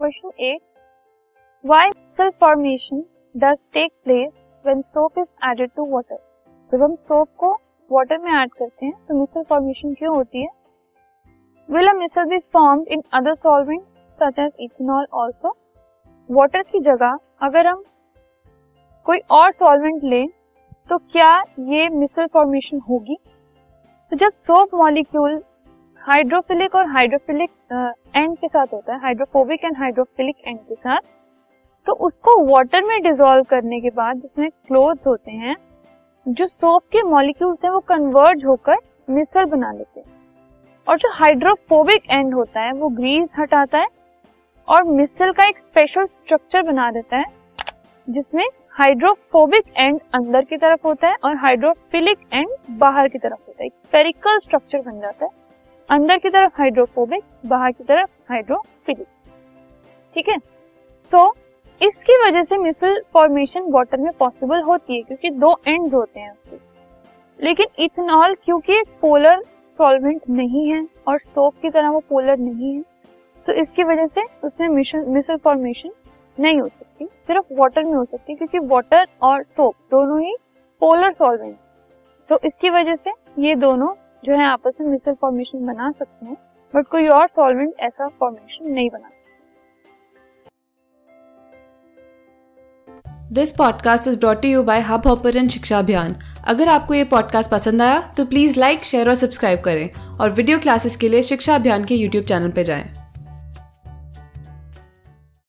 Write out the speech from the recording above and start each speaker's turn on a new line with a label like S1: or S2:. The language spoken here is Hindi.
S1: Question eight why micelle formation does take place when soap is added to water जब हम सोप को वाटर में ऐड करते हैं तो मिसल फॉर्मेशन क्यों होती है? Will a micelle be formed in other solvent such as ethanol also water की जगह, अगर हम कोई और सॉल्वेंट लें तो क्या ये मिसल फॉर्मेशन होगी? तो जब सोप मॉलिक्यूल हाइड्रोफिलिक और हाइड्रोफिलिक एंड के साथ होता है हाइड्रोफोबिक एंड हाइड्रोफिलिक एंड के साथ। तो उसको वाटर में डिजोल्व करने के बाद जिसमें क्लोथ होते हैं, जो सोप के मॉलिक्यूल्स हैं, वो कन्वर्ज होकर मिसल बना लेते हैं। और जो हाइड्रोफोबिक एंड होता है, वो ग्रीस हटाता है और मिसल का एक स्पेशल स्ट्रक्चर बना देता है, जिसमें हाइड्रोफोबिक एंड अंदर की तरफ़ होता है और हाइड्रोफिलिक एंड बाहर की तरफ़ होता है। एक स्पेरिकल स्ट्रक्चर बन जाता है। अंदर की तरफ़ हाइड्रोफोबिक बाहर की तरफ़ हाइड्रोफिलिक ठीक है? सो इसकी वजह से मिसल फॉर्मेशन वाटर में पॉसिबल होती है, क्योंकि दो एंड्स होते हैं उसके। लेकिन इथेनॉल क्योंकि पोलर सॉल्वेंट नहीं है और सोप की तरह वो पोलर नहीं है तो इसकी वजह से उसमें मिसल फॉर्मेशन नहीं हो सकती, सिर्फ़ वाटर में हो सकती है क्योंकि वाटर और सोप दोनों ही पोलर सॉल्वेंट तो इसकी वजह से ये दोनों जो है आपस में मिसल फॉर्मेशन बना सकते हैं बट कोई और सॉल्वेंट ऐसा फॉर्मेशन नहीं बना
S2: this podcast is brought you by Hubhopper Shiksha Abhiyan अगर आपको ये पॉडकास्ट पसंद आया तो प्लीज़ लाइक शेयर और सब्सक्राइब करें। और वीडियो क्लासेस के लिए शिक्षा अभियान के यूट्यूब चैनल पर जाएँ।